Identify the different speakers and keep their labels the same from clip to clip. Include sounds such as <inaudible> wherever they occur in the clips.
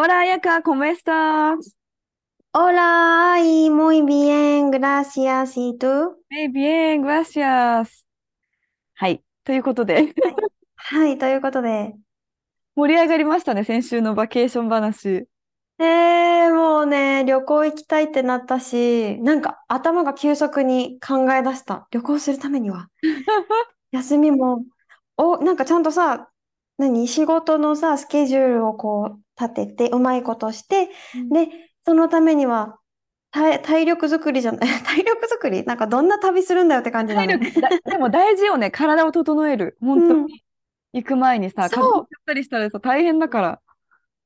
Speaker 1: Hola, Ayaka, ¿cómo estás?
Speaker 2: Hola, ay, muy bien, gracias. ¿Y tú?
Speaker 1: Muy bien, gracias. はい。ということで、
Speaker 2: はい、ということで。
Speaker 1: 盛り上がりましたね、先週のバケーション話。
Speaker 2: えー、もうね、旅行行きたいってなったし、なんか頭が急速に考え出した。旅行するためには。休みも、お、なんかちゃんとさ、何、仕事のさ、スケジュールをこう立てて、うまいことして、で、そのためには、体、体力作りじゃない、<laughs> 体力作り？なんかどんな旅するんだよって感じだね。
Speaker 1: 体力、だでも大事よね、体を整える。本当
Speaker 2: うん
Speaker 1: に。行く前にさ、
Speaker 2: そう
Speaker 1: 風邪ひいちゃったりしたらさ、大変だから。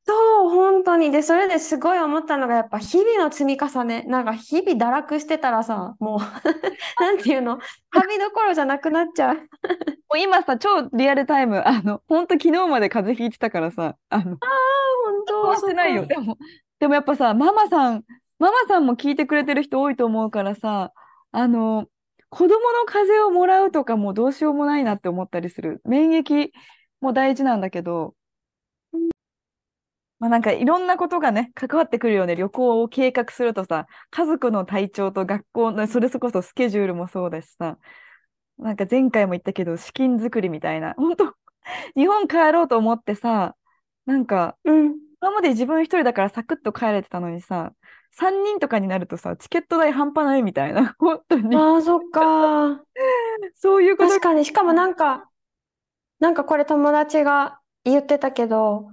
Speaker 2: そう、本当に。で、それですごい思ったのが、やっぱ日々の積み重ね。なんか日々堕落してたらさ、もう、<laughs> なんていうの、旅どころじゃなくなっちゃう。
Speaker 1: もう今さ、超リアルタイム、あの、本当昨日まで風邪ひいてたからさ、あの、
Speaker 2: 本当、
Speaker 1: そうしてないよ。でも、でもやっぱさ、ママさん、ママさんも聞いてくれてる人多いと思うからさ、あの、子供の風邪をもらうとかもうどうしようもないなって思ったりする。免疫も大事なんだけど、まあなんかいろんなことがね、関わってくるよね。旅行を計画するとさ、家族の体調と学校の、それこそスケジュールもそうだしさ、なんか前回も言ったけど、資金作りみたいな、本当日本帰ろうと思ってさ、なんか、
Speaker 2: うん。
Speaker 1: 今まで自分一人だからサクッと帰れてたのにさ、3人とかになるとさ、チケット代半端ないみたいな、<laughs> 本当に。
Speaker 2: ああ、そっか。<laughs>
Speaker 1: そういうこと
Speaker 2: 確かに。しかもなんか、なんかこれ友達が言ってたけど、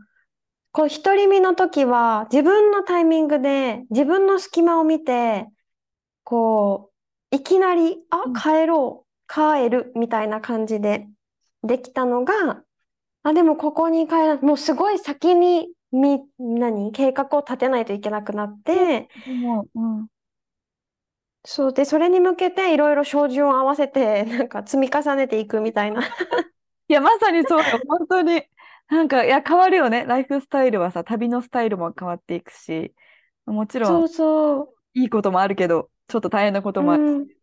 Speaker 2: こう独り身の時は自分のタイミングで自分の隙間を見て、こう、いきなり、あ
Speaker 1: うん、
Speaker 2: 帰ろう、帰るみたいな感じでできたのが、あ、でもここに帰ら、もうすごい先にみ、何、計画を立てないといけなくなって、
Speaker 1: もう、うん。
Speaker 2: そうで、それに向けていろいろ照準を合わせて、なんか積み重ねていくみたいな。
Speaker 1: いや、まさにそうよ、本当に。なんか、いや、変わるよね。ライフスタイルはさ、旅のスタイルも変わっていくし、もちろん、
Speaker 2: そうそう。
Speaker 1: いいこともあるけど、ちょっと大変なこともある
Speaker 2: うん、
Speaker 1: し。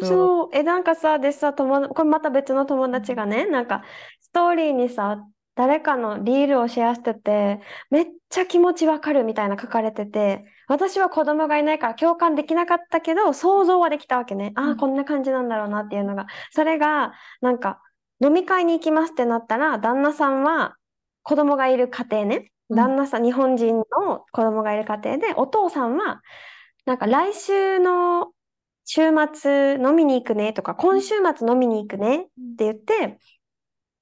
Speaker 1: そう。
Speaker 2: そう。え、なんかさ、でさ、友達、これまた別の友達がね、なんか、ストーリーにさ、誰かのリールをシェアしてて、めっちゃ気持ちわかるみたいな書かれてて、私は子供がいないから共感できなかったけど、想像はできたわけね。ああ、
Speaker 1: うん
Speaker 2: こんな感じなんだろうなっていうのが。それが、なんか、飲み会に行きますってなったら、旦那さんは子供がいる家庭ね。
Speaker 1: うん
Speaker 2: 旦那さん、日本人の子供がいる家庭で、お父さんは、なんか来週の週末飲みに行くねとか、今週末飲みに行くねって言って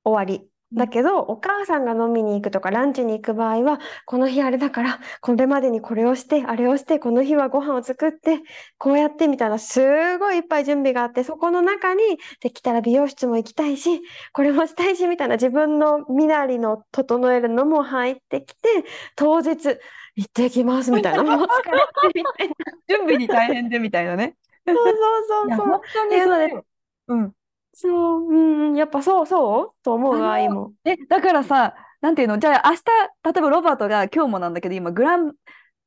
Speaker 2: 終わり。だけど、お母さんが飲みに行くとか、ランチに行く場合は、この日あれだから、これまでにこれをして、あれをして、この日はご飯を作って、こうやってみたいな、すごいいっぱい準備があって、そこの中に、できたら美容室も行きたいし、これもしたいし、みたいな自分の身なりの整えるのも入ってきて、当日、行ってきます、みたいな、<laughs> もう疲れてみたいな。<laughs>
Speaker 1: 準備に大変でみたいなね。
Speaker 2: そうそう
Speaker 1: いや、
Speaker 2: そうそう。
Speaker 1: 本当にそ。うん。
Speaker 2: そう、うん、やっぱそうそうと思うわ、
Speaker 1: あの
Speaker 2: 愛も。
Speaker 1: え、だからさ、なんていうの、じゃあ明日、例えばロバートが今日もなんだけど、今、グラン、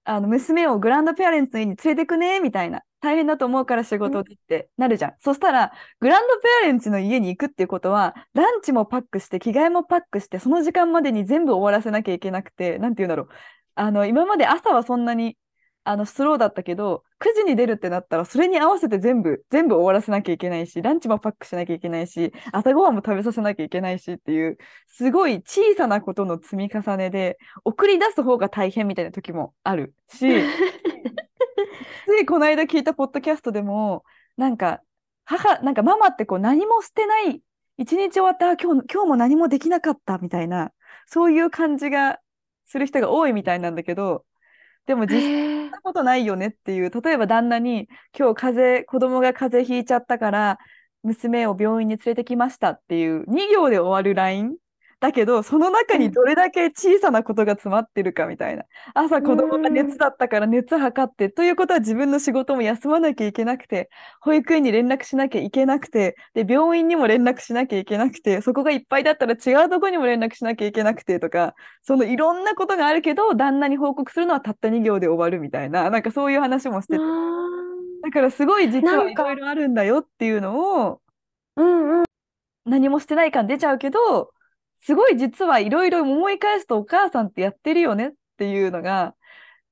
Speaker 1: あの娘をグランドペアレンツの家に連れてくね、みたいな。大変だと思うから仕事でってなるじゃん。そしたら、グランドペアレンツの家に行くっていうことは、ランチもパックして、着替えもパックして、その時間までに全部終わらせなきゃいけなくて、なんていうんだろう。あの、今まで朝はそんなに、あの、スローだったけど、9時に出るってなったら、それに合わせて全部、全部終わらせなきゃいけないし、ランチもパックしなきゃいけないし、朝ごはんも食べさせなきゃいけないしっていう、すごい小さなことの積み重ねで、送り出す方が大変みたいな時もあるし、<laughs> ついこの間聞いたポッドキャストでも、なんか、母、なんかママってこう何も捨てない、一日終わった、あ今日、今日も何もできなかったみたいな、そういう感じがする人が多いみたいなんだけど、でも実際ことないよねっていう、例えば旦那に、今日風邪、子供が風邪ひいちゃったから、娘を病院に連れてきましたっていう2行で終わる LINE。だけど、その中にどれだけ小さなことが詰まってるかみたいな。朝子供が熱だったから熱測って、ということは自分の仕事も休まなきゃいけなくて、保育園に連絡しなきゃいけなくて、で、病院にも連絡しなきゃいけなくて、そこがいっぱいだったら違うとこにも連絡しなきゃいけなくてとか、そのいろんなことがあるけど、旦那に報告するのはたった2行で終わるみたいな、なんかそういう話もしてて。だからすごい実はいろいろあるんだよっていうのを、
Speaker 2: うんうん。
Speaker 1: 何もしてない感出ちゃうけど、すごい実はいろいろ思い返すとお母さんってやってるよねっていうのが、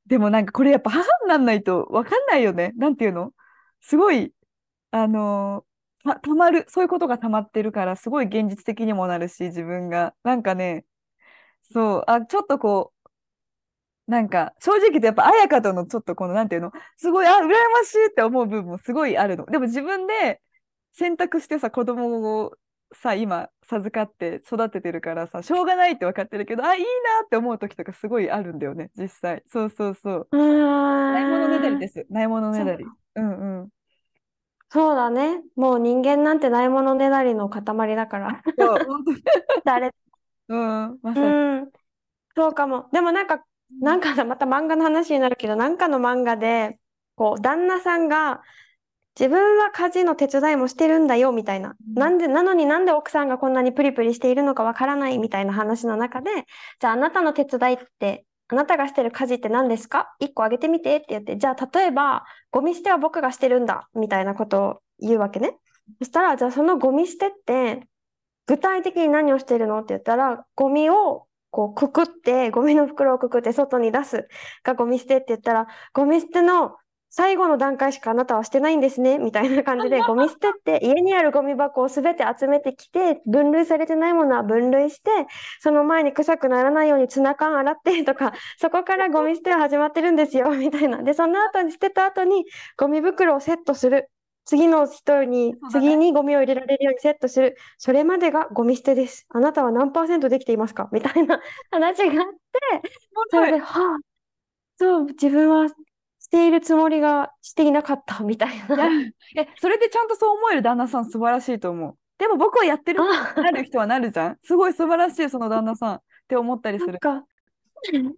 Speaker 1: でもなんかこれやっぱ母になんないとわかんないよね。なんていうの？すごい、あのー、た、たまる、そういうことがたまってるから、すごい現実的にもなるし、自分が。なんかね、そう、あ、ちょっとこう、なんか、正直言とやっぱ綾香とのちょっとこの、なんていうの、すごい、あ、羨ましいって思う部分もすごいあるの。でも自分で選択してさ、子供をさ今授かって育ててるからさしょうがないって分かってるけどあいいなって思う時とかすごいあるんだよね実際。そうそうそう。ないものねだりです。ないものねだり。う。んうん。
Speaker 2: そうだね。もう人間なんてないものねだりの塊だから。<laughs> 誰？
Speaker 1: うんま
Speaker 2: さに、うん、そうかも。でもなんかなんかまた漫画の話になるけどなんかの漫画でこう旦那さんが自分は家事の手伝いもしてるんだよみたいな。なんで、なのになんで奥さんがこんなにプリプリしているのかわからないみたいな話の中で、じゃああなたの手伝いって、あなたがしてる家事って何ですか？一個あげてみてって言って、じゃあ例えば、ゴミ捨ては僕がしてるんだみたいなことを言うわけね。そしたら、じゃあそのゴミ捨てって、具体的に何をしてるのって言ったら、ゴミをこうくくって、ゴミの袋をくくって外に出すがゴミ捨てって言ったら、ゴミ捨ての最後の段階しかあなたはしてないんですね、みたいな感じで、<laughs> ゴミ捨てって家にあるゴミ箱をすべて集めてきて、分類されてないものは分類して、その前に臭くならないようにツナ缶洗って <laughs> とか、そこからゴミ捨ては始まってるんですよ、みたいな。で、その後に捨てた後にゴミ袋をセットする。次の人に、次にゴミを入れられるようにセットする。それまでがゴミ捨てです。あなたは何パーセントできていますか？みたいな話があって、それで、はあ、そう、自分はしているつもりがしていなかったみたいな。
Speaker 1: え、それでちゃんとそう思える旦那さん素晴らしいと思う。でも僕はやってるなる人はなるじゃん。すごい素晴らしいその旦那さんって思ったりする。<laughs>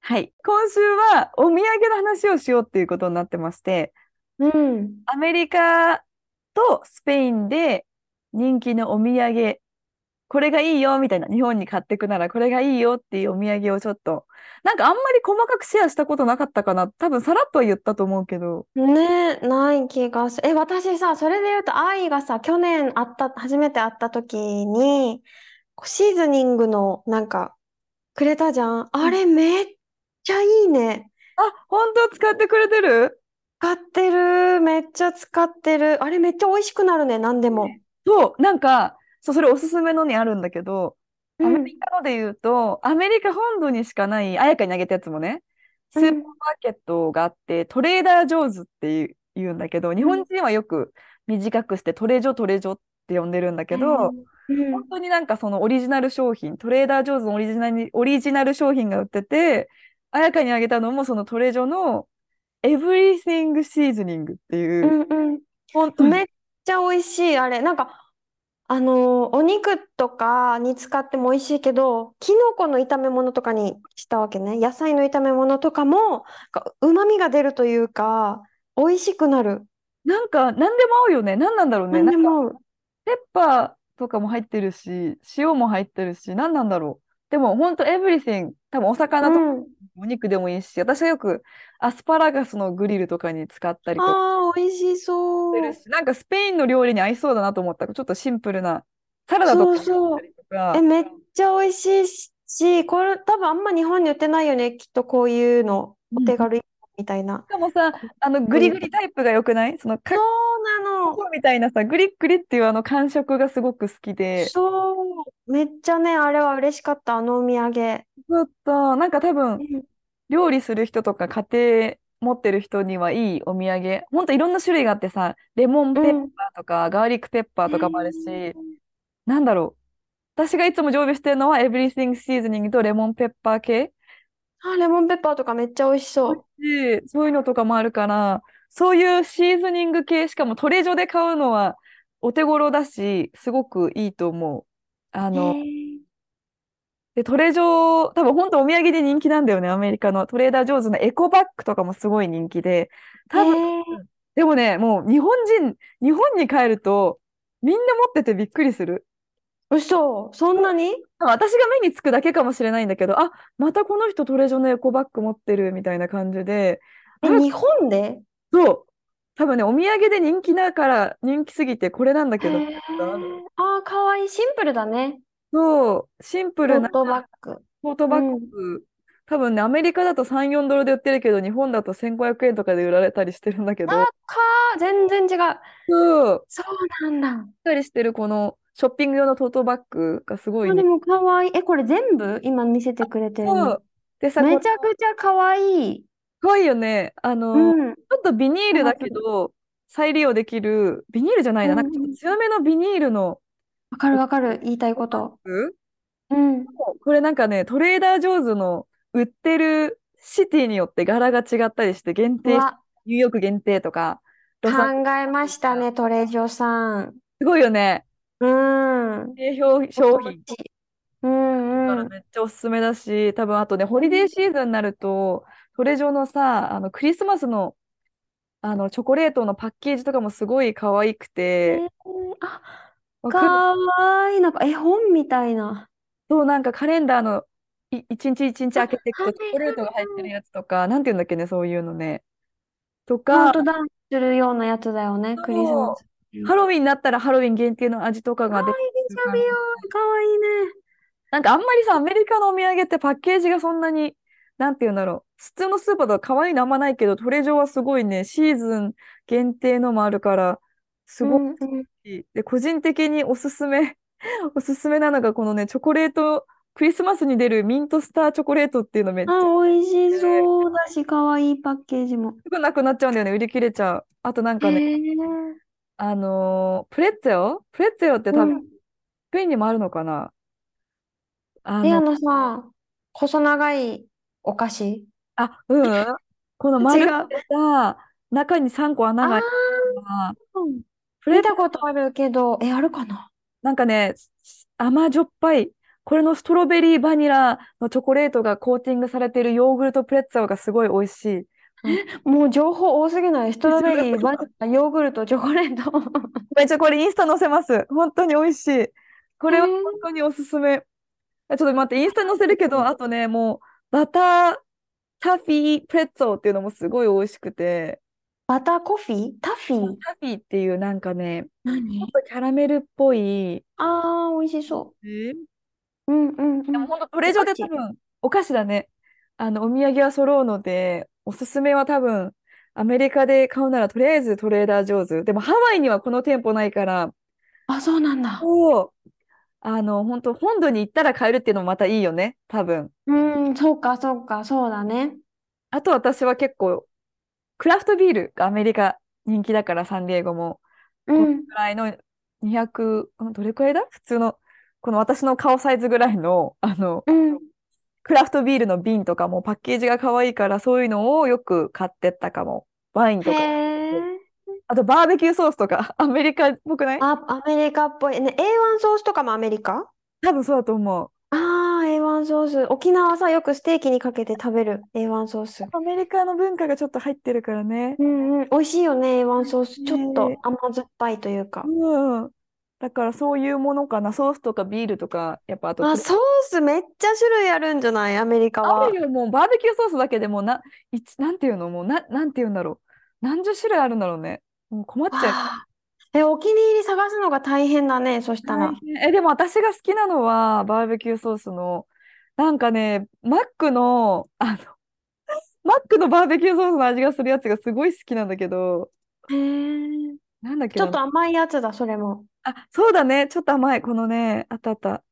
Speaker 1: はい、今週はお土産の話をしようっていうことになってまして、
Speaker 2: うん、
Speaker 1: アメリカとスペインで人気のお土産これがいいよみたいな、日本に買ってくならこれがいいよっていうお土産をちょっと、なんかあんまり細かくシェアしたことなかったかな。多分さらっとは言ったと思うけど。
Speaker 2: ねない気がする。え、私さ、それで言うと、愛がさ、去年会った、初めて会った時に、シーズニングのなんか、くれたじゃん。あれめっちゃいいね。
Speaker 1: あ、本当使ってくれてる？
Speaker 2: 使ってる。めっちゃ使ってる。あれめっちゃ美味しくなるね、何でも。
Speaker 1: そう、なんか、そう、それおすすめのにあるんだけど、アメリカので言うと、アメリカ本土にしかない、あやかにあげたやつもね、スーパーマーケットがあって、トレーダー上手って言うんだけど、日本人はよく短くしてトレジョトレジョって呼んでるんだけど、本当になんかそのオリジナル商品、トレーダー上手のオリジナルオリジナル商品が売ってて、あやかにあげたのもそのトレジョのエブリ t ングシーズニングっていう、
Speaker 2: うんうん、本当めっちゃ美味しい、あれ。なんかあの、お肉とかに使っても美味しいけど、キノコの炒め物とかにしたわけね。野菜の炒め物とかも、うまみが出るというか、美味しくなる。
Speaker 1: なんか、何でも合うよね。何なんだろうね。
Speaker 2: 何でも合う。
Speaker 1: ペッパーとかも入ってるし、塩も入ってるし、何なんだろう。でも、本当エブリ t ン多分お魚とか、お肉でもいいし、私はよくアスパラガスのグリルとかに使ったりとか。
Speaker 2: ああ、美味しそう。
Speaker 1: なんかスペインの料理に合いそうだなと思ったちょっとシンプルなサラダとか
Speaker 2: そうそうえ、めっちゃ美味しいし、これ多分あんま日本に売ってないよね、きっとこういうの。お手軽みたいな。
Speaker 1: しかもさ、あのグリグリタイプが良くない？その
Speaker 2: そうなの。
Speaker 1: みたいなさ、グリッグリっていうあの感触がすごく好きで。
Speaker 2: そう。めっちゃね、あれは嬉しかった、あのお土産。ち
Speaker 1: ょっと、なんか多分、料理する人とか家庭持ってる人にはいいお土産。ほんといろんな種類があってさ、レモンペッパーとか、ガーリックペッパーとかもあるし、なんだろう。私がいつも常備してるのは、エブリ t ングシーズニングとレモンペッパー系。
Speaker 2: あ、レモンペッパーとかめっちゃ美味しそう。
Speaker 1: そういうのとかもあるから、そういうシーズニング系、しかもトレジョで買うのは、お手頃だし、すごくいいと思う。あ
Speaker 2: へ
Speaker 1: の、
Speaker 2: え。
Speaker 1: で、トレジョー、多分本当お土産で人気なんだよね、アメリカの。トレーダー・ジョーズのエコバッグとかもすごい人気で。
Speaker 2: へ
Speaker 1: 多分、
Speaker 2: え。
Speaker 1: でもね、もう日本人、日本に帰ると、みんな持っててびっくりする。
Speaker 2: 嘘、そんなに？
Speaker 1: 私が目につくだけかもしれないんだけど、あ、またこの人トレジョのエコバッグ持ってるみたいな感じで、
Speaker 2: 日本で？
Speaker 1: そう、多分ね、お土産で人気だから、人気すぎてこれなんだけど。
Speaker 2: あー、かわいい。シンプルだね。
Speaker 1: そう、シンプルな
Speaker 2: トートバッグ。
Speaker 1: トートバッ
Speaker 2: うん。
Speaker 1: グ、多分ね、アメリカだと3、4ドルで売ってるけど、日本だと1500円とかで売られたりしてるんだけど、
Speaker 2: あ、かー、全然違う。
Speaker 1: そう、し
Speaker 2: そうなんだ。
Speaker 1: っかりしてるこのショッピング用のトートバッグがすご
Speaker 2: あ、
Speaker 1: いね。
Speaker 2: でもかわいい。え、これ全部？今見せてくれてる
Speaker 1: う。でさ、こ
Speaker 2: めちゃくちゃかわいい。
Speaker 1: かわいいよね。あ
Speaker 2: う
Speaker 1: の、ち
Speaker 2: ん。
Speaker 1: ょっとビニールだけ
Speaker 2: わ
Speaker 1: ど、再利用できる、ビニールじゃないな、なんかちょっと強めのビニールの
Speaker 2: かるわかる。言いたいこと。
Speaker 1: グ？
Speaker 2: うん。
Speaker 1: これなんかね、トレーダー・ジョーズの売ってるシティによって柄が違ったりして、限定、
Speaker 2: うわ、
Speaker 1: ニューヨーク限定とか、
Speaker 2: 考えましたね、トレジョさん。
Speaker 1: すごいよね。
Speaker 2: うん。
Speaker 1: 定評商品。
Speaker 2: うんうん。
Speaker 1: だからめっちゃおすすめだし、多分あとね、ホリデーシーズンになると、トレジョのさ、あのクリスマスの、あのチョコレートのパッケージとかもすごい可愛く
Speaker 2: え
Speaker 1: て、
Speaker 2: ー、あ、
Speaker 1: わかる？
Speaker 2: かわいい。なんか絵本みたいな。
Speaker 1: そう、なんかカレンダーのい一日一日開けていく
Speaker 2: はい
Speaker 1: とチョコレートが入ってるやつとか、なんていうんだっけね、そういうのね。とか、
Speaker 2: カウントダウンするようなやつだよね、クリスマス。
Speaker 1: ハロウィンになったらハロウィン限定の味とかが出てくる
Speaker 2: かわいいね。
Speaker 1: なんかあんまりさ、アメリカのお土産ってパッケージがそんなに、なんていうんだろう。普通のスーパーだと可愛いのあんまないけど、トレジョはすごいね、シーズン限定のもあるから、すごい
Speaker 2: うんうん。
Speaker 1: で、個人的におすすめ、<laughs> おすすめなのがこのね、チョコレート、クリスマスに出るミントスターチョコレートっていうのめっちゃ
Speaker 2: あ、美味しそうだし、かわいいパッケージも。
Speaker 1: すぐなくなっちゃうんだよね。売り切れちゃう。あとなんかね、
Speaker 2: へえ。
Speaker 1: あのープレッツェオ？プレッツェオって多分、
Speaker 2: うん。
Speaker 1: スペインにもあるのかな？あ
Speaker 2: え、あ
Speaker 1: の、
Speaker 2: のさ、細長いお菓子？
Speaker 1: あ、うん。この
Speaker 2: 違
Speaker 1: 丸
Speaker 2: う。
Speaker 1: くさ、中に3個穴
Speaker 2: あ
Speaker 1: が開いてる
Speaker 2: 見たことあるけど、え、あるかな？
Speaker 1: なんかね、甘じょっぱい、これのストロベリーバニラのチョコレートがコーティングされているヨーグルトプレッツェオがすごい美味しい。
Speaker 2: もう情報多すぎない？ストロベリー、バニラ、ヨーグルト、チョコレート。<laughs>
Speaker 1: めっちゃこれインスタ載せます。本当に美味しい。これは本当におすすめ。あちょっと待って、インスタに載せるけど、あとね、もうバタータフィープレッツォっていうのもすごい美味しくて、
Speaker 2: バターコフィー？タフィー？
Speaker 1: タフィーっていうなんかね、ちょ
Speaker 2: 何
Speaker 1: っとキャラメルっぽい、
Speaker 2: あー、美味しそ
Speaker 1: え？
Speaker 2: う。うんうんうん。
Speaker 1: でも本当トレジョで多分お菓子だね。あのお土産は揃うので、おすすめは多分アメリカで買うならとりあえずトレーダー上手。でもハワイにはこの店舗ないから、
Speaker 2: あ、そうなんだ。
Speaker 1: そうあの本当本土に行ったら買えるっていうのもまたいいよね、多分。
Speaker 2: うん、そうか、そうか、そうだね。
Speaker 1: あと私は結構クラフトビールがアメリカ人気だからサンディエゴも。
Speaker 2: うん。
Speaker 1: ぐらいの200、んどれくらいだ？普通の、この私の顔サイズぐらいの、あの、
Speaker 2: うん。
Speaker 1: クラフトビールの瓶とかもパッケージが可愛いから、そういうのをよく買ってったかも。ワインと
Speaker 2: へ
Speaker 1: か。
Speaker 2: え。
Speaker 1: あとバーベキューソースとか、<laughs> アメリカっぽくない？
Speaker 2: あ、アメリカっぽい。ね、A1 ソースとかもアメリカ？
Speaker 1: 多分そうだと思う。
Speaker 2: あー、A1 ソース。沖縄さ、よくステーキにかけて食べる A1 ソース。
Speaker 1: アメリカの文化がちょっと入ってるからね。
Speaker 2: うんうん、美味しいよね、A1 ソース。ちょっと
Speaker 1: ね
Speaker 2: 甘酸っぱいというか。
Speaker 1: うん。だからそういうものかな。ソースとかビールとか、やっぱあと
Speaker 2: あ、
Speaker 1: ク
Speaker 2: ソースめっちゃ種類あるんじゃない？アメリカは
Speaker 1: ある。よ、もうバーベキューソースだけでもうな、いち、なんていうの？もうな、なんていうんだろう。何十種類あるんだろうね。もう困っちゃう。
Speaker 2: え、お気に入り探すのが大変だね、そしたら。
Speaker 1: え、でも私が好きなのは、バーベキューソースの、なんかね、マックの、あの、<laughs> マックのバーベキューソースの味がするやつがすごい好きなんだけど、
Speaker 2: へえ。
Speaker 1: なんだっけな。
Speaker 2: ちょっと甘いやつだ、それも。
Speaker 1: あ、そうだね。ちょっと甘い。このね、あったあった。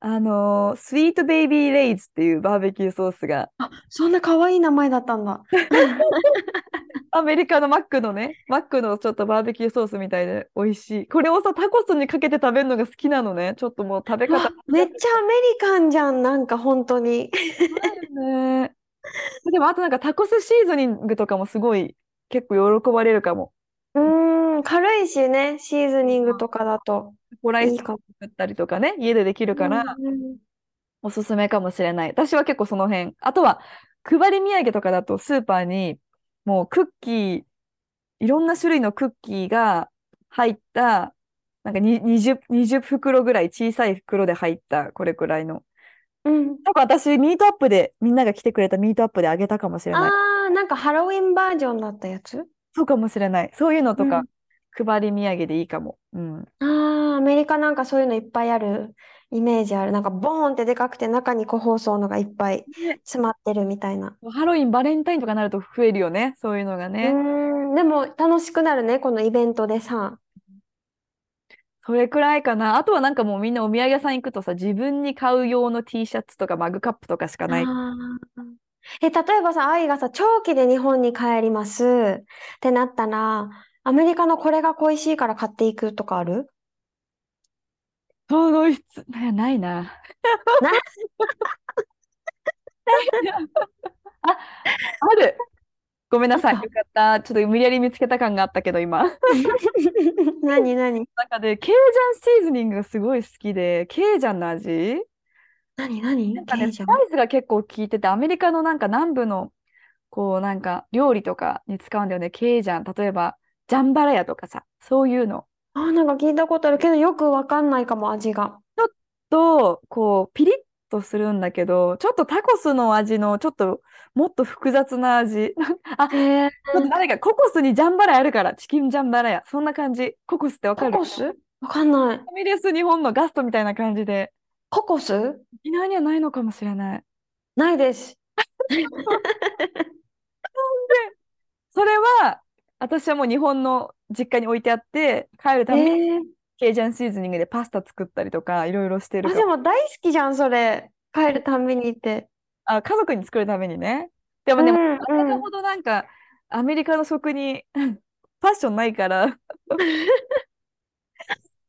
Speaker 1: あのー、スイートベイビーレイズっていうバーベキューソースが、
Speaker 2: あ、そんな可愛い名前だったんだ。<laughs>
Speaker 1: アメリカのマックのね、マックのちょっとバーベキューソースみたいで美味しい。これをさ、タコスにかけて食べるのが好きなのね。ちょっともう食べ
Speaker 2: うわ
Speaker 1: 方。
Speaker 2: めっちゃアメリカンじゃん、なんか本当に。
Speaker 1: ね。でもあとなんかタコスシーズニングとかもすごい結構喜ばれるかも。
Speaker 2: ん、軽いしね、シーズニングとかだと
Speaker 1: ライス
Speaker 2: か。
Speaker 1: 作ったりとかね、家でできるから、おすすめかもしれない。私は結構その辺。あとは、配り土産とかだとスーパーに、もうクッキー、いろんな種類のクッキーが入った、なんか 20, 20袋ぐらい小さい袋で入った、これくらいの。
Speaker 2: うん。
Speaker 1: なんか私、ミートアップで、みんなが来てくれたミートアップであげたかもしれない。
Speaker 2: あー、なんかハロウィンバージョンだったやつ
Speaker 1: そうかもしれない。そういうのとか
Speaker 2: う、
Speaker 1: 配り土産でいいかも。うん。
Speaker 2: あー、アメリカなんかそういうのいっぱいあるイメージある。なんかボーンってでかくて中に個包装のがいっぱい
Speaker 1: ね
Speaker 2: 詰まってるみたいな。
Speaker 1: ハロウィン、バレンタインとかなると増えるよね。そういうのが
Speaker 2: う
Speaker 1: ね。
Speaker 2: ーん、でも楽しくなるね、このイベントでさ。
Speaker 1: それくらいかな。あとはなんかもうみんなお土産屋さん行くとさ、自分に買う用の T シャツとかマグカップとかしかない。
Speaker 2: え、例えばさ、愛がさ、長期で日本に帰りますってなったら、アメリカのこれが恋しいから買っていくとかある？
Speaker 1: その質、なないな。
Speaker 2: な <laughs>
Speaker 1: あ、ある。ごめんなさい。よかった。ちょっと無理やり見つけた感があったけど、今。
Speaker 2: 何 <laughs> 何？
Speaker 1: 中で、ケイジャンシーズニングがすごい好きで、ケイジャンの味？
Speaker 2: 何何？
Speaker 1: なんかね、スパイスが結構効いてて、アメリカのなんか南部の、こうなんか料理とかに使うんだよね、ケイジャン。例えば、ジャンバラヤとかさ、そういうの。
Speaker 2: あ、なんか聞いたことあるけど、よくわかんないかも、味が。
Speaker 1: と、こう、ピリッとするんだけど、ちょっとタコスの味の、ちょっともっと複雑な味。あ、
Speaker 2: え。
Speaker 1: ょっと誰か、ココスにジャンバラヤあるから、チキンジャンバラヤ。そんな感じ。ココスってわかる？
Speaker 2: ココス？わかんない。
Speaker 1: ファミレス日本のガストみたいな感じで、
Speaker 2: ココス？
Speaker 1: 沖縄にはないのかもしれない。
Speaker 2: ないです。<laughs>
Speaker 1: それは、私はもう日本の実家に置いてあって、帰るたびに
Speaker 2: ええ。
Speaker 1: ケイジャンシーズニングでパスタ作ったりとか、いろいろしてる
Speaker 2: あ。でも大好きじゃん、それ。帰るたんびに行って。
Speaker 1: あ、家族に作るためにね。でもね、
Speaker 2: うん
Speaker 1: あれほどなんか、アメリカの食に <laughs> パッションないから、<laughs>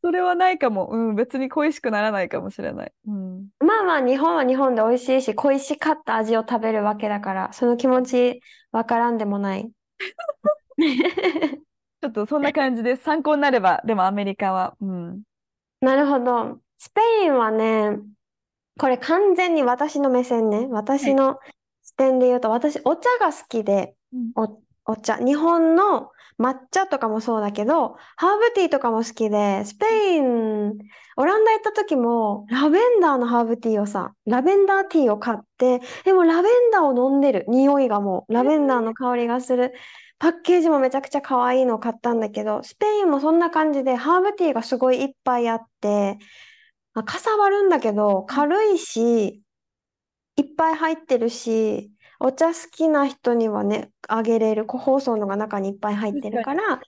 Speaker 1: それはないかも。うん、別に恋しくならないかもしれない。うん。
Speaker 2: まあまあ、日本は日本で美味しいし、恋しかった味を食べるわけだから、その気持ちわからんでもない。<laughs> <laughs>
Speaker 1: ちょっとそんな感じで参考になれば、でもアメリカは。うん。
Speaker 2: なるほど。スペインはね、これ完全に私の目線ね。私の視点で言うと、私、お茶が好きで、
Speaker 1: うん
Speaker 2: お、お茶。日本の抹茶とかもそうだけど、ハーブティーとかも好きで、スペイン、オランダ行った時も、ラベンダーのハーブティーをさ、ラベンダーティーを買って、でもラベンダーを飲んでる。匂いがもう、ラベンダーの香りがする。パッケージもめちゃくちゃ可愛いのを買ったんだけど、スペインもそんな感じで、ハーブティーがすごいいっぱいあって、まあ、かさばるんだけど、軽いし、いっぱい入ってるし、お茶好きな人にはね、あげれる個包装のが中にいっぱい入ってるから、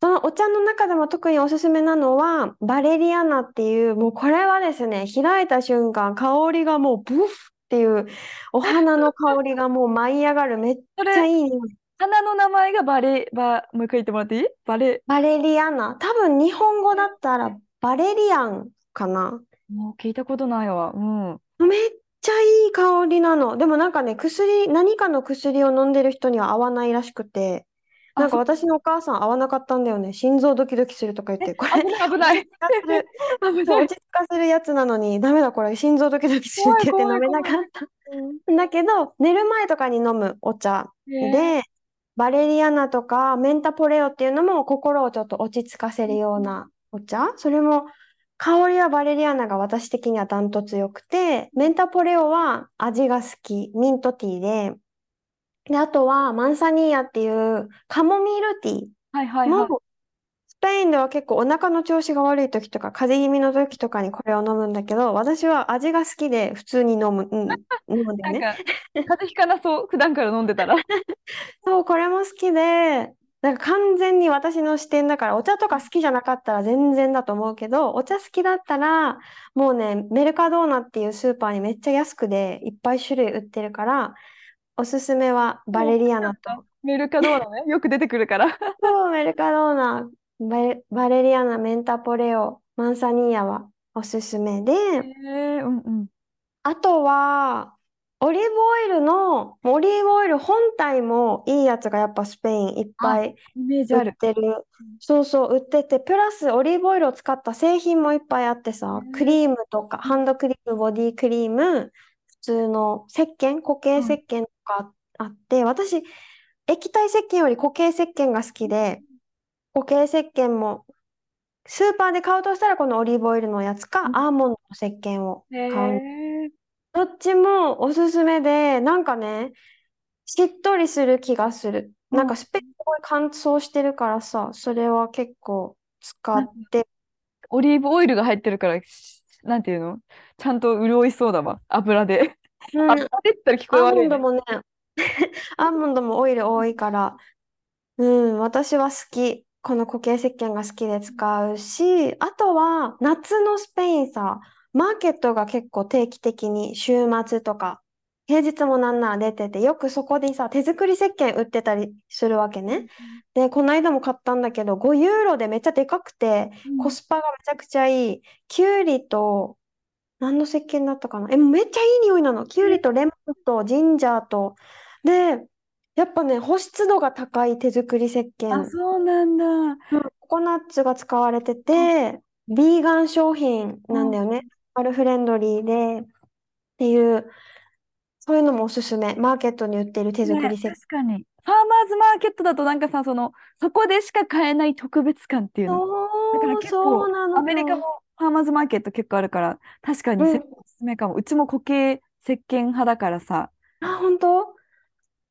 Speaker 2: そのお茶の中でも特におすすめなのは、バレリアナっていう、もうこれはですね、開いた瞬間、香りがもうブフっていう、お花の香りがもう舞い上がる、めっ
Speaker 1: そ
Speaker 2: ちゃ
Speaker 1: れ、
Speaker 2: いい匂い。
Speaker 1: 花の名前がバレ、バ、もう一回言ってもらっていい？バレ、
Speaker 2: バレリアナ。多分日本語だったらバレリアンかな。
Speaker 1: もう聞いたことないわ。うん。
Speaker 2: めっちゃいい香りなの。でもなんかね、薬、何かの薬を飲んでる人には合わないらしくて、なんか私のお母さん合わなかったんだよね。心臓ドキドキするとか言って、これ、
Speaker 1: 危ない <laughs> 危ない。
Speaker 2: 落ち着かせる、やつなのに、ダメだ、これ、心臓ドキドキするって言って飲めなかった。だけど、寝る前とかに飲むお茶で、バレリアナとかメンタポレオっていうのも心をちょっと落ち着かせるようなお茶？それも香りは valeriana が私的にはダントツ良くて、 menta poleo は味が好き、ミントティーで、で、あとは manzanilla っていうカモミールティー、
Speaker 1: はいはいはい。
Speaker 2: スペインでは結構お腹の調子が悪い時とか、風邪気味の時とかにこれを飲むんだけど、私は味が好きで普通に飲む、うん、<laughs> 飲むんだよね。
Speaker 1: なんか、風邪ひかなそう。普段から飲んでたら。<laughs>
Speaker 2: そう、これも好きで、なんか完全に私の視点だから、お茶とか好きじゃなかったら全然だと思うけど、お茶好きだったら、もうね、メルカドーナっていうスーパーにめっちゃ安くでいっぱい種類売ってるから、おすすめはバレリアナと、
Speaker 1: メルカドーナね。よく出てくるから。<laughs>
Speaker 2: そう、メルカドーナ、バレ、リアナ、メンタポレオ、マンサニーヤはおすすめで、
Speaker 1: へえうんうん。
Speaker 2: あとは、オリーブオイルの、オリーブオイル本体もいいやつがやっぱスペインいっぱい
Speaker 1: イメージ
Speaker 2: 売
Speaker 1: る。
Speaker 2: てる。そうそう、売ってて、プラスオリーブオイルを使った製品もいっぱいあってさ、クリームとか、ハンドクリーム、ボディクリーム、普通の石鹸、固形石鹸とかあって、私、液体石鹸より固形石鹸が好きで、固形石鹸も、スーパーで買うとしたらこのオリーブオイルのやつか、
Speaker 1: うん
Speaker 2: アーモンドの石鹸を
Speaker 1: へ
Speaker 2: 買う。
Speaker 1: え。
Speaker 2: どっちもおすすめで、なんかね、しっとりする気がする。
Speaker 1: うん
Speaker 2: なんかスペすごい乾燥してるからさ、それは結構使って、
Speaker 1: オリーブオイルが入ってるから、しなんていうの？ちゃんと潤いそうだわ。油で。
Speaker 2: うん、
Speaker 1: 油でって言ったら聞こえ
Speaker 2: アー
Speaker 1: 悪いね。
Speaker 2: モンドもね、<laughs> アーモンドもオイル多いから、うん、私は好き。この固形石鹸が好きで使うし、あとは夏のスペインさ、マーケットが結構定期的に週末とか、平日もなんなら出てて、よくそこでさ、手作り石鹸売ってたりするわけね。で、この間も買ったんだけど、5ユーロでめっちゃでかくて、
Speaker 1: うん
Speaker 2: コスパがめちゃくちゃいい。キュウリと、何の石鹸だったかな？え、めっちゃいい匂いなの。キュウリとレモンとジンジャーと。で、やっぱね、保湿度が高い手作り石
Speaker 1: あ、
Speaker 2: 鹸。
Speaker 1: そうなんだ。
Speaker 2: ココナッツが使われてて、ビーガン商品なんだよね。アルフレンドリーで、っていう、そういうのもおすすめ。マーケットに売ってる手作
Speaker 1: ね、
Speaker 2: り石鹸。
Speaker 1: 確かに。ファーマーズマーケットだとなんかさ、その、そこでしか買えない特別感っていうの。だから
Speaker 2: そう、
Speaker 1: 結構、
Speaker 2: そうなの
Speaker 1: アメリカもファーマーズマーケット結構あるから、確かに
Speaker 2: うん
Speaker 1: せおすすめかも。うちも固形石鹸派だからさ、
Speaker 2: あ、本当？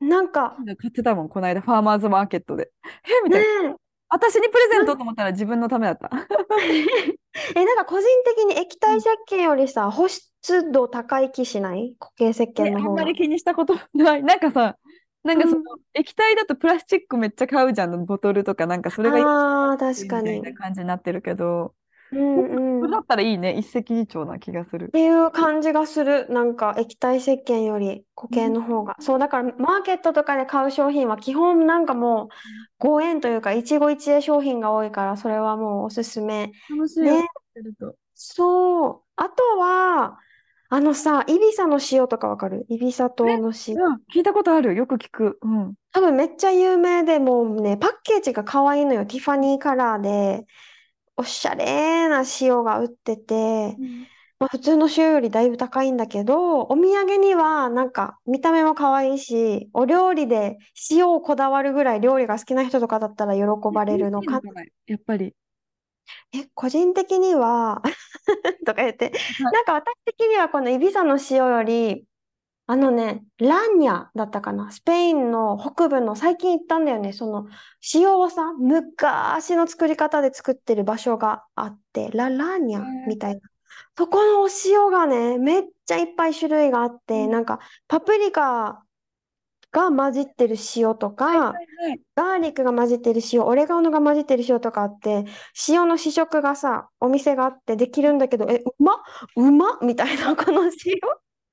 Speaker 2: なんか、
Speaker 1: 買ってたもん、この間、ファーマーズマーケットで。<laughs> えみた
Speaker 2: ね
Speaker 1: いな。
Speaker 2: え、
Speaker 1: 私にプレゼントと思ったら自分のためだった。<laughs>
Speaker 2: え、なんか個人的に液体石鹸よりさ、保湿度高い気しない？固形石
Speaker 1: え、
Speaker 2: 鹸の方が。
Speaker 1: あんまり気にしたことない。なんかさ、なんかその、
Speaker 2: うん
Speaker 1: 液体だとプラスチックめっちゃ買うじゃん、ボトルとか、なんかそれがいい
Speaker 2: ああ、確
Speaker 1: み
Speaker 2: かに。
Speaker 1: たいな感じになってるけど、
Speaker 2: うんうん。っ
Speaker 1: これだったらいいね、一石二鳥な気がする。
Speaker 2: ていう感じがする。なんか液体石鹸より固形の方が。そう、だからマーケットとかで買う商品は基本なんかもう5円というか一期一会商品が多いから、それはもうおすすめ。
Speaker 1: 楽しいよ、
Speaker 2: ね。そう。あとは、あのさ、イビサの塩とかわかる？イビサ島の塩。
Speaker 1: うん、聞いたことある。よく聞く。うん。
Speaker 2: 多分めっちゃ有名で、もうね、パッケージが可愛いのよ。ティファニーカラーで、おしゃれな塩が売ってて、まあ、普通の塩よりだいぶ高いんだけど、お土産にはなんか見た目も可愛いし、お料理で塩をこだわるぐらい料理が好きな人とかだったら喜ばれるのか
Speaker 1: な。やっぱり。
Speaker 2: え、個人的には <laughs> とか言って、なんか私的にはこのイビサの塩より、あのね、ラーニャだったかな。スペインの北部の最近行ったんだよね。その塩をさ、昔の作り方で作ってる場所があって、ラ、ラーニャみたいな。そこのお塩がね、めっちゃいっぱい種類があって、なんかパプリカが混じってる塩とか、
Speaker 1: はいはいはい。
Speaker 2: ガーリックが混じってる塩、オレガノが混じってる塩とかあって、塩の試食がさ、お店があってできるんだけど、え、うまうまみたいな、この塩。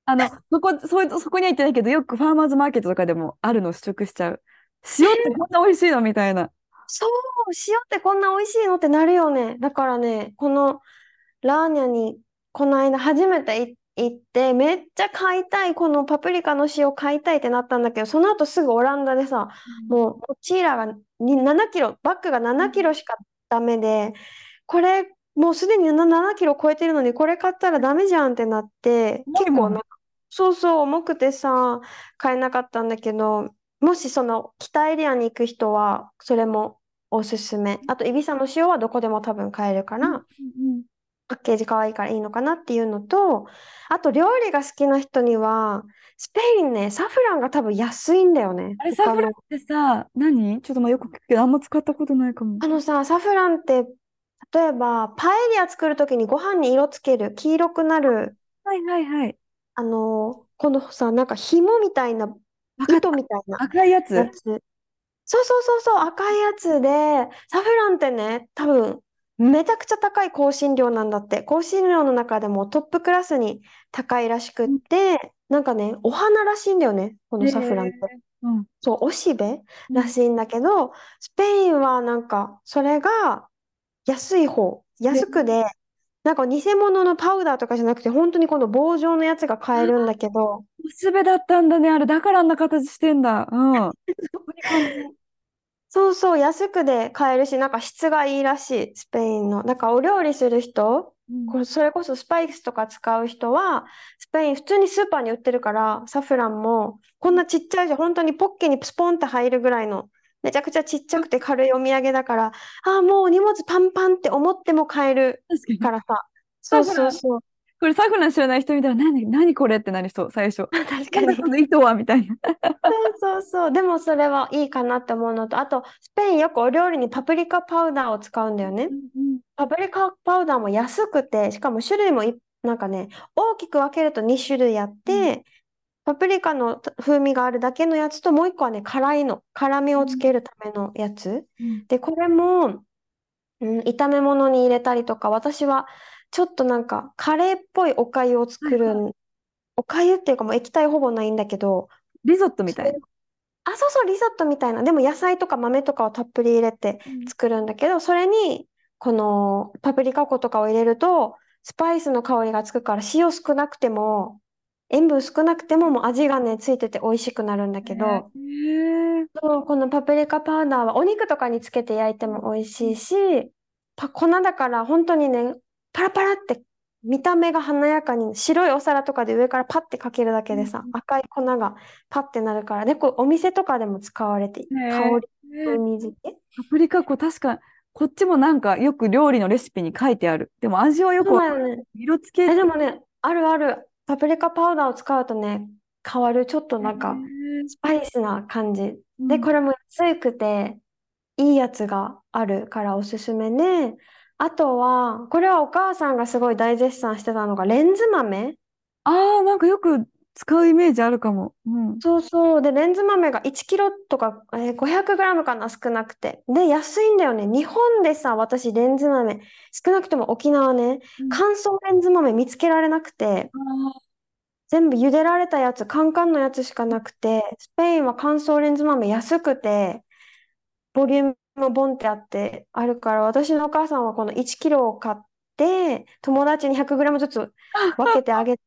Speaker 1: あの、そこ、そそこには行ってないけど、よくファーマーズマーケットとかでもあるのを試食しちゃう。塩ってこんな美味しいの？みたいな。
Speaker 2: そう、塩ってこんな美味しいのってなるよね。だからね、このラーニャに、この間初めてい行って、めっちゃ買いたい、このパプリカの塩買いたいってなったんだけど、その後すぐオランダでさ、もう、モチーラがに7キロ、バッグが7キロしかダメで、これ、もうすでに7キロ超えてるのに、これ買ったらダメじゃんってなって、結構なんか、そうそう、重くてさ、買えなかったんだけど、もしその北エリアに行く人は、それもおすすめ。あと、イビサの塩はどこでも多分買えるから、
Speaker 1: うんうん
Speaker 2: パッケージ可愛いからいいのかなっていうのと、あと料理が好きな人には、スペインね、サフランが多分安いんだよね。
Speaker 1: あれ、
Speaker 2: 他の
Speaker 1: サフランってさ、何？ちょっとまあよく聞くけど、あんま使ったことないかも。
Speaker 2: あのさ、サフランって、例えば、パエリア作るときにご飯に色つける、黄色くなる、
Speaker 1: はいはいはい。
Speaker 2: あの、このさ、なんか紐みたいな、
Speaker 1: わかった
Speaker 2: 糸みたいな
Speaker 1: 赤いやつ？
Speaker 2: やつ。そうそうそうそう、赤いやつで、サフランってね、多分、めちゃくちゃ高い香辛料なんだって。香辛料の中でもトップクラスに高いらしくって、なんかね、お花らしいんだよね、このサフランって。
Speaker 1: へーうん。
Speaker 2: そう、おしべらしいんだけど、スペインはなんか、それが安い方、安くで、なんか偽物のパウダーとかじゃなくて、本当にこの棒状のやつが買えるんだけど、
Speaker 1: おすべだったんだね。あれ、だからあんな形してんだ。うん。そこに感動
Speaker 2: そうそう、安くで買えるし、なんか質がいいらしい、スペインの。なんかお料理する人、
Speaker 1: うん
Speaker 2: これそれこそスパイスとか使う人は、スペイン普通にスーパーに売ってるから、サフランも、こんなちっちゃいじゃん、本当にポッケにスポンって入るぐらいの、めちゃくちゃちっちゃくて軽いお土産だから、ああ、もう荷物パンパンって思っても買える
Speaker 1: 確か
Speaker 2: らさ。そうそうそう。
Speaker 1: これサフラン知らない人見たら、何、何これってなりそう、最初。<laughs>
Speaker 2: 確かに
Speaker 1: こ。の糸はみたいな。
Speaker 2: そうそうそう。でもそれはいいかなって思うのと、あと、スペインよくお料理にパプリカパウダーを使うんだよね。パプリカパウダーも安くて、しかも種類もいなんかね、大きく分けると2種類あって、パプリカの風味があるだけのやつと、もう一個はね、辛いの。辛みをつけるためのやつ。
Speaker 1: うん
Speaker 2: で、これも、うん、炒め物に入れたりとか、私はちょっとなんかカレーっぽいお粥を作るん、お粥っていうかもう液体ほぼないんだけど、
Speaker 1: リゾットみたいな。
Speaker 2: あ、そうそう、リゾットみたいな。でも野菜とか豆とかをたっぷり入れて作るんだけど、それに、このパプリカ粉とかを入れると、スパイスの香りがつくから、塩少なくても、塩分少なくてももう味がね、ついてて美味しくなるんだけど、
Speaker 1: へえ。
Speaker 2: そう、このパプリカパウダーはお肉とかにつけて焼いても美味しいし、パ粉だから本当にね、パラパラって見た目が華やかに白いお皿とかで上からパッてかけるだけでさ、
Speaker 1: うん
Speaker 2: 赤い粉がパッてなるから、で、こうお店とかでも使われて、
Speaker 1: へえ
Speaker 2: 香り、風味付け。
Speaker 1: パプリカ粉、確か、こっちもなんかよく料理のレシピに書いてある。でも味はよく
Speaker 2: ね。
Speaker 1: 色付け
Speaker 2: え、でもね、あるある。パプリカパウダーを使うとね、変わる。ちょっとなんか、スパイスな感じ。で、こ
Speaker 1: れ、
Speaker 2: れも安くて、いいやつがあるからおすすめね。あとは、これはお母さんがすごい大絶賛してたのが、レンズ豆
Speaker 1: ああ、なんかよく使うイメージあるかも。うん。
Speaker 2: そうそう。で、レンズ豆が1キロとか、えー500グラムかな、少なくて。で、安いんだよね。日本でさ、私、レンズ豆、少なくとも沖縄ね、
Speaker 1: うん
Speaker 2: 乾燥レンズ豆見つけられなくて、
Speaker 1: あ
Speaker 2: 全部茹でられたやつ、カンカンのやつしかなくて、スペインは乾燥レンズ豆安くて、ボリュームもボンってあってあるから、私のお母さんはこの1キロを買って、友達に100グラムずつ分けてあげて、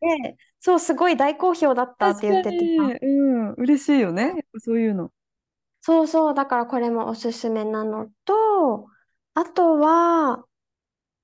Speaker 2: そう、すごい大好評だった
Speaker 1: あ、
Speaker 2: って言ってて。
Speaker 1: うん。嬉しいよね。そういうの。
Speaker 2: そうそう、だからこれもおすすめなのと、あとは、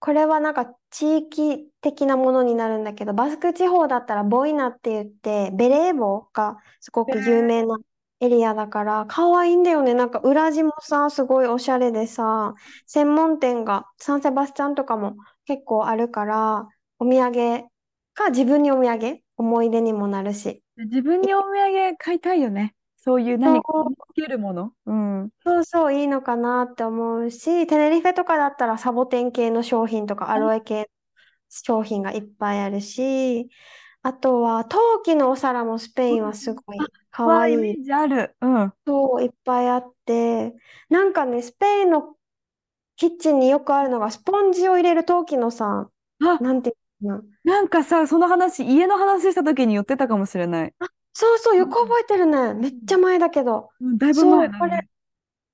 Speaker 2: これはなんか地域的なものになるんだけど、バスク地方だったらボイナって言って、ベレー帽がすごく有名なエリアだから、可愛いんだよね。なんか裏地もさ、すごいおしゃれでさ、専門店がサンセバスチャンとかも結構あるから、お土産か自分にお土産、思い出にもなるし。
Speaker 1: 自分にお土産買いたいよね。そういう何かつけるもの。うん。
Speaker 2: そうそう、いいのかなって思うし、テネリフェとかだったらサボテン系の商品とかアロエ系の商品がいっぱいあるし、あとは陶器のお皿もスペインはすごいか
Speaker 1: わ
Speaker 2: いい。
Speaker 1: イメージある。うん。
Speaker 2: そう、いっぱいあって、なんかね、スペインのキッチンによくあるのが、スポンジを入れる陶器のさ、
Speaker 1: あ、
Speaker 2: なんていう
Speaker 1: なんかさ、その話、家の話した時に言ってたかもしれない。
Speaker 2: な。そうそう、よく覚えてるね。めっちゃ前だけど。
Speaker 1: うん、だいぶ
Speaker 2: そう、これ、
Speaker 1: 前だね。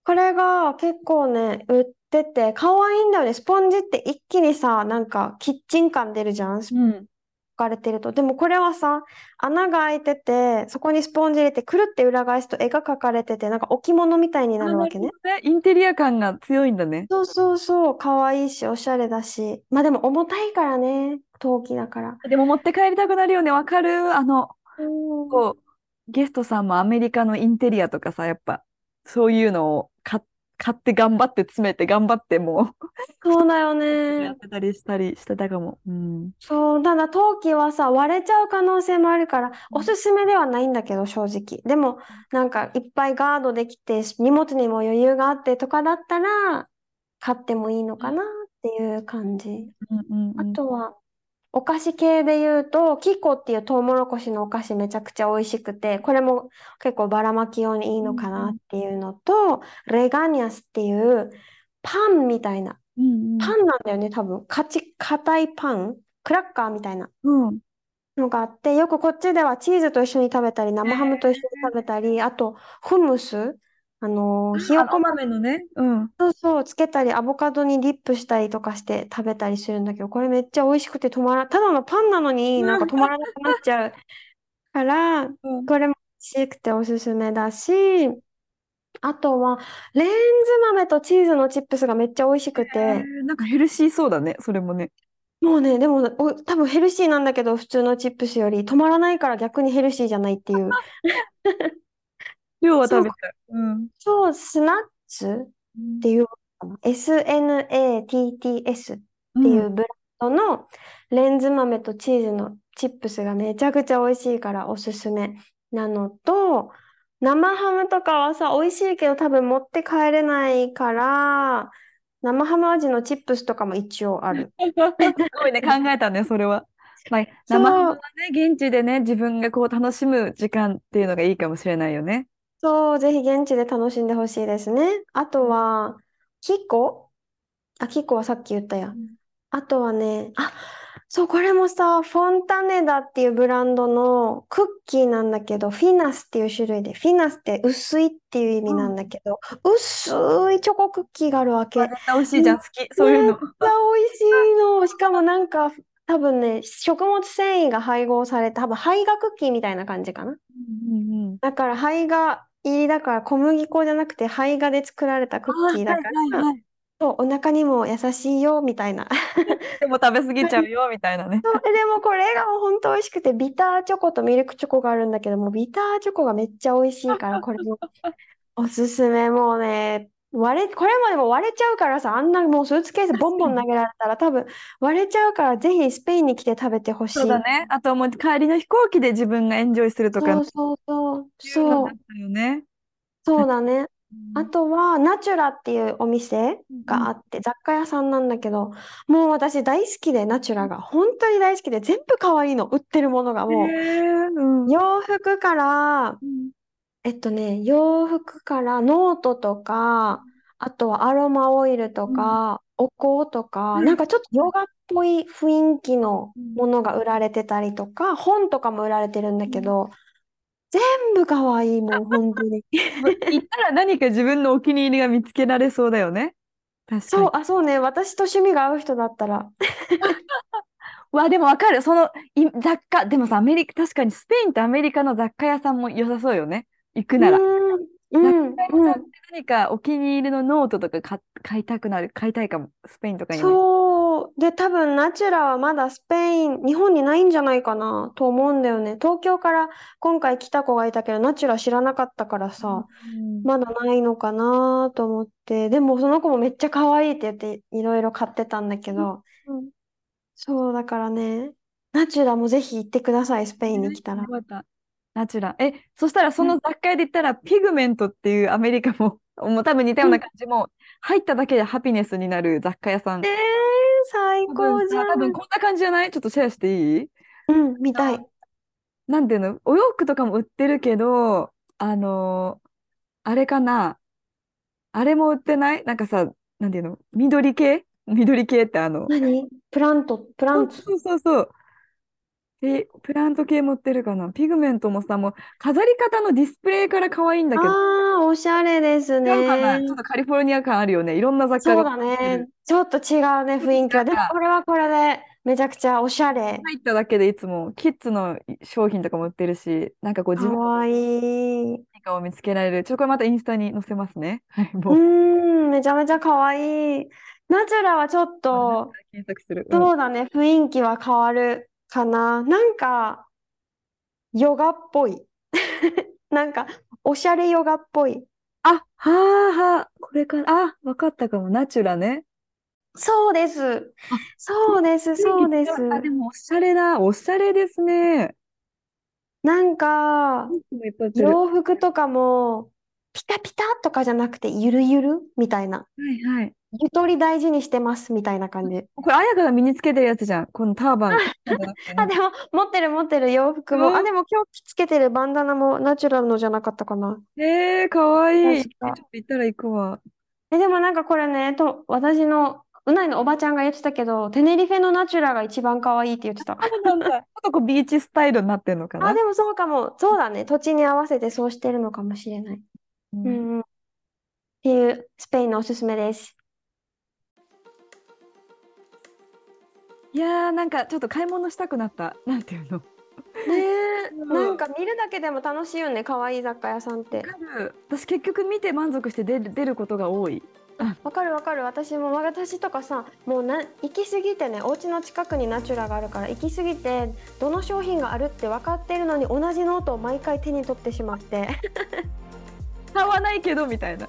Speaker 2: これが結構ね、売ってて、可愛いんだよね。スポンジって一気にさ、なんかキッチン感出るじゃん。置
Speaker 1: うん。
Speaker 2: かれてると。でもこれはさ、穴が開いてて、そこにスポンジ入れて、くるって裏返すと絵が描かれてて、なんか置物みたいにな
Speaker 1: あ、
Speaker 2: るわけね。
Speaker 1: ね。インテリア感が強いんだね。
Speaker 2: そうそうそう、可愛いし、おしゃれだし。まあでも重たいからね、陶器だから。
Speaker 1: でも持って帰りたくなるよね。わかる？あの、
Speaker 2: うん
Speaker 1: こう、ゲストさんもアメリカのインテリアとかさ、やっぱ、そういうのを買って頑張って詰めて頑張っても
Speaker 2: そうだよ
Speaker 1: うや
Speaker 2: ね
Speaker 1: っ。てたりしたりしてたかも。うん。
Speaker 2: そう、ただ陶器はさ、割れちゃう可能性もあるから、おすすめではないんだけど、正直。でも、なんかいっぱいガードできて、荷物にも余裕があってとかだったら、買ってもいいのかなっていう感じ。
Speaker 1: うんうんうん。
Speaker 2: あとは、お菓子系で言うと、キコっていうトウモロコシのお菓子めちゃくちゃ美味しくて、これも結構ばらまき用にいいのかなっていうのと、レガニャスっていうパンみたいな、
Speaker 1: うんうん。
Speaker 2: パンなんだよね、多分。かち、硬いパンクラッカーみたいな
Speaker 1: うん。
Speaker 2: のがあって、よくこっちではチーズと一緒に食べたり、生ハムと一緒に食べたり、あと、フムスあのーひよこ豆、
Speaker 1: 豆のね。うん。
Speaker 2: そうそう、つけたり、アボカドにディップしたりとかして食べたりするんだけど、これめっちゃ美味しくて止まら、ただのパンなのになんか止まらなくなっちゃう <laughs> から、
Speaker 1: うん
Speaker 2: これも美味しくておすすめだし、あとは、レンズ豆とチーズのチップスがめっちゃ美味しく
Speaker 1: え
Speaker 2: て、
Speaker 1: ーなんかヘルシーそうだね、それもね。
Speaker 2: もうね、でもお多分ヘルシーなんだけど、普通のチップスより止まらないから逆にヘルシーじゃないっていう。<laughs>
Speaker 1: 量は食べたい。うん。
Speaker 2: そう、スナッツっていう SNATTS っていうブランドのレンズ豆とチーズのチップスがめちゃくちゃ美味しいからおすすめなのと、生ハムとかはさ、美味しいけど多分持って帰れないから、生ハム味のチップスとかも一応ある。
Speaker 1: すごいね、考えたね、それは。まあ、生ハムはね、現地でね、自分がこう楽しむ時間っていうのがいいかもしれないよね。
Speaker 2: そう、ぜひ現地で楽しんでほしいですね。あとは、キコ？あ、キコはさっき言ったや。あとはね、あ、そう、これもさ、フォンタネダっていうブランドのクッキーなんだけど、フィナスっていう種類で、フィナスって薄いっていう意味なんだけど、薄いチョコクッキーがあるわけ。
Speaker 1: あ絶対美味しいじゃん、好き。そういうの。
Speaker 2: めっちゃ美味しいの。しかもなんか、多分ね、食物繊維が配合された、多分胚芽クッキーみたいな感じかな。
Speaker 1: うんうん
Speaker 2: だから胚芽入りだから小麦粉じゃなくて胚芽で作られたクッキーだか
Speaker 1: はい
Speaker 2: ら、
Speaker 1: はいはい
Speaker 2: そうお腹にも優しいよみたいな。<laughs>
Speaker 1: でも食べ過ぎちゃうよ、みたいなね。
Speaker 2: そうでもこれがもう本当美味しくて、ビターチョコとミルクチョコがあるんだけども、ビターチョコがめっちゃ美味しいから、これもおすすめ。もうね、割れ、これもでも割れちゃうからさ、あんなもうスーツケースボンボン投げられたら多分割れちゃうから、ぜひスペインに来て食べてほしい。
Speaker 1: そうだね。あとはもう帰りの飛行機で自分がエンジョイするとか、
Speaker 2: そうそうそう。そう
Speaker 1: よね。
Speaker 2: そうだね。
Speaker 1: うん
Speaker 2: あとは、 Natura っていうお店があって、雑貨屋さんなんだけど、もう私大好きで、 Natura が。本当に大好きで、全部可愛いの、売ってるものがもう。
Speaker 1: へーうん
Speaker 2: 洋服から、
Speaker 1: うん
Speaker 2: えっとね、洋服からノートとか、あとはアロマオイルとか、お香とか、
Speaker 1: うん
Speaker 2: なんかちょっとヨガっぽい雰囲気の
Speaker 1: うん
Speaker 2: ものが売られてたりとか、本とかも売られてるんだけど、全部可愛い、もう <laughs> 本当に。
Speaker 1: 行ったら何か自分のお気に入りが見つけられそうだよね。確かに
Speaker 2: そう、。あ、そうね、私と趣味が合う人だったら。<laughs>
Speaker 1: わ、でもわかる。そのい雑貨、でもさ、アメリカ、確かにスペインとアメリカの雑貨屋さんも良さそうよね。行くなら。
Speaker 2: ん、
Speaker 1: 何かお気に入りのノートとか買買いたくなる、買いたいかも。スペインとかにも。
Speaker 2: そう。で、多分 Natura はまだスペイン、日本にないんじゃないかなと思うんだよね。東京から今回来た子がいたけど、ナチュラ知らなかったからさ、
Speaker 1: うん
Speaker 2: まだないのかなと思って。でもその子もめっちゃ可愛いって言っていろいろ買ってたんだけど、
Speaker 1: うん
Speaker 2: そう、だからね、ナチュラもぜひ行ってください、スペインに来たら
Speaker 1: ナチュラ。え、そしたらその雑貨屋で言ったら、ピグメントっていうアメリカも、<laughs> もう多分似たような感じも、入っただけでハピネスになる雑貨屋さん。
Speaker 2: えー、最
Speaker 1: 多
Speaker 2: 高じゃ
Speaker 1: 分さ、多分
Speaker 2: ん。
Speaker 1: こんな感じじゃない？ちょっとシェアしていい？
Speaker 2: うん、見たい。
Speaker 1: なんていうの？お洋服とかも売ってるけど、あのーあれかな？あれも売ってない？なんかさ、なんていうの？緑系？緑系ってあの、
Speaker 2: 何？プラント、プランツ？
Speaker 1: そうそうそう。で、プラント系も売ってるかな？ピグメントもさ、もう飾り方のディスプレイから可愛いんだけど、
Speaker 2: ああ、おしゃれですね
Speaker 1: ちょっとカリフォルニア感あるよね。いろんな雑貨が
Speaker 2: そうだね。ちょっと違うね、雰囲気は。でもこれはこれでめちゃくちゃおしゃれ。
Speaker 1: 入っただけでいつもキッズの商品とかも売ってるし、なんかこう自分の。何かを見つけられる。ちょっとこれまたインスタに載せますね。はい、
Speaker 2: う
Speaker 1: もう。
Speaker 2: ーん、めちゃめちゃかわいい。ナチュラはちょっと、
Speaker 1: 検索する。うん
Speaker 2: そうだね、雰囲気は変わるかな。なんか、ヨガっぽい。<laughs> なんか、おしゃれヨガっぽい。
Speaker 1: あ、はあはあ、これから、あ、わかったかも。ナチュラね。
Speaker 2: そうです。そうです、そうです。
Speaker 1: あ、でもおしゃれだ。おしゃれですね。
Speaker 2: なんか、洋服とかも、ピタピタとかじゃなくて、ゆるゆるみたいな。
Speaker 1: はいはい。
Speaker 2: ゆとり大事にしてますみたいな感じ。<laughs>
Speaker 1: これ、彩香が身につけてるやつじゃん。このターバン。
Speaker 2: あ、でも、持ってる持ってる洋服も。
Speaker 1: うん
Speaker 2: あ、でも今日つけてるバンダナもナチュラルのじゃなかったかな。
Speaker 1: えー、かわいい。えちょっと行ったら行くわ。
Speaker 2: え、でもなんかこれね、と、私の、うないのおばちゃんが言ってたけど、テネリフェのナチュラが一番可愛いって言ってた。
Speaker 1: そうなんだ。ちょっとこうビーチスタイルになってんのか
Speaker 2: あ、
Speaker 1: な。
Speaker 2: でもそうかも。そうだね。土地に合わせてそうしてるのかもしれない。
Speaker 1: うん
Speaker 2: うんうん。っていうスペインのおすすめです。
Speaker 1: いやーなんかちょっと買い物したくなった。なんていうの？
Speaker 2: ねなんか見るだけでも楽しいよね、可愛い雑貨屋さんって。
Speaker 1: わかる私結局見て満足して出る出ることが多い。
Speaker 2: わかるわかる、私も私とかさ、もうな行き過ぎてね、お家の近くに Natura があるから行き過ぎて、どの商品があるって分かってるのに同じノートを毎回手に取ってしまって。
Speaker 1: 買わないけどみたいな。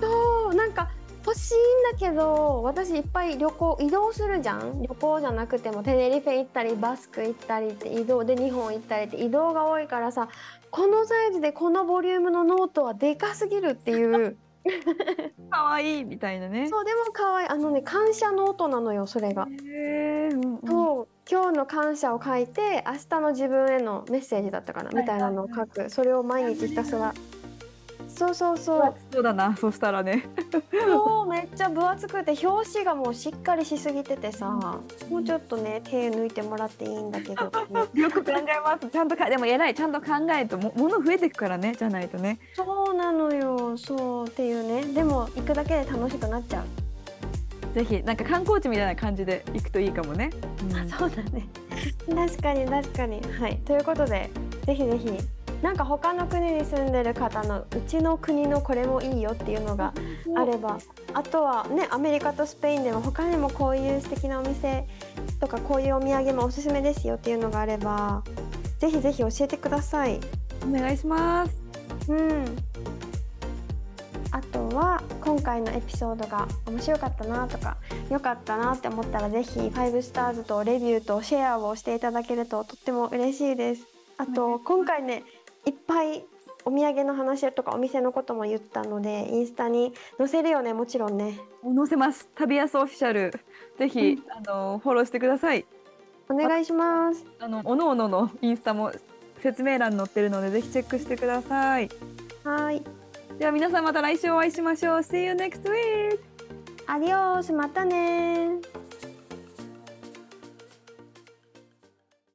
Speaker 2: そうなんか欲しいんだけど私いっぱい旅行移動するじゃん。旅行じゃなくてもテネリフェ行ったりバスク行ったりって移動で日本行ったりって移動が多いからさこのサイズでこのボリュームのノートはでかすぎるっていう。<laughs>
Speaker 1: 可愛いみたいなね。
Speaker 2: そうでも可愛い。あのね感謝ノートなのよそれが。
Speaker 1: へーうんうん。
Speaker 2: そう。今日の感謝を書いて明日の自分へのメッセージだったかなみたいなのを書く。それを毎日ひたすらそうそうそう。
Speaker 1: そうだなそしたらね。
Speaker 2: そうめっちゃ分厚くて表紙がもうしっかりしすぎててさ。もうちょっとね手抜いてもらっていいんだけど、<laughs>
Speaker 1: よく考えます。ちゃんとかでも偉いちゃんと考えるとも物増えていくからねじゃないとね。
Speaker 2: そうなのよ。そうっていうね。でも行くだけで楽しくなっちゃう、
Speaker 1: ぜひなんか観光地みたいな感じで行くといいかもね。うん。
Speaker 2: あそうだね。確かに確かに。はい。ということでぜひぜひなんか他の国に住んでる方のうちの国のこれもいいよっていうのがあればあとはねアメリカとスペインでも他にもこういう素敵なお店とかこういうお土産もおすすめですよっていうのがあればぜひぜひ教えてください。
Speaker 1: お願いします。
Speaker 2: うんあとは今回のエピソードが面白かったなとか良かったなって思ったらぜひ5スターズとレビューとシェアをしていただけるととっても嬉しいです。あと今回ねいっぱいお土産の話とかお店のことも言ったのでインスタに載せるよねもちろんね
Speaker 1: 載せます。旅安オフィシャルぜひ、あのフォローしてください。
Speaker 2: お願いします。
Speaker 1: あのおのおののインスタも説明欄に載ってるのでぜひチェックしてください。
Speaker 2: はい
Speaker 1: では皆さんまた来週お会いしましょう。See you next week!
Speaker 2: アディオースまたねー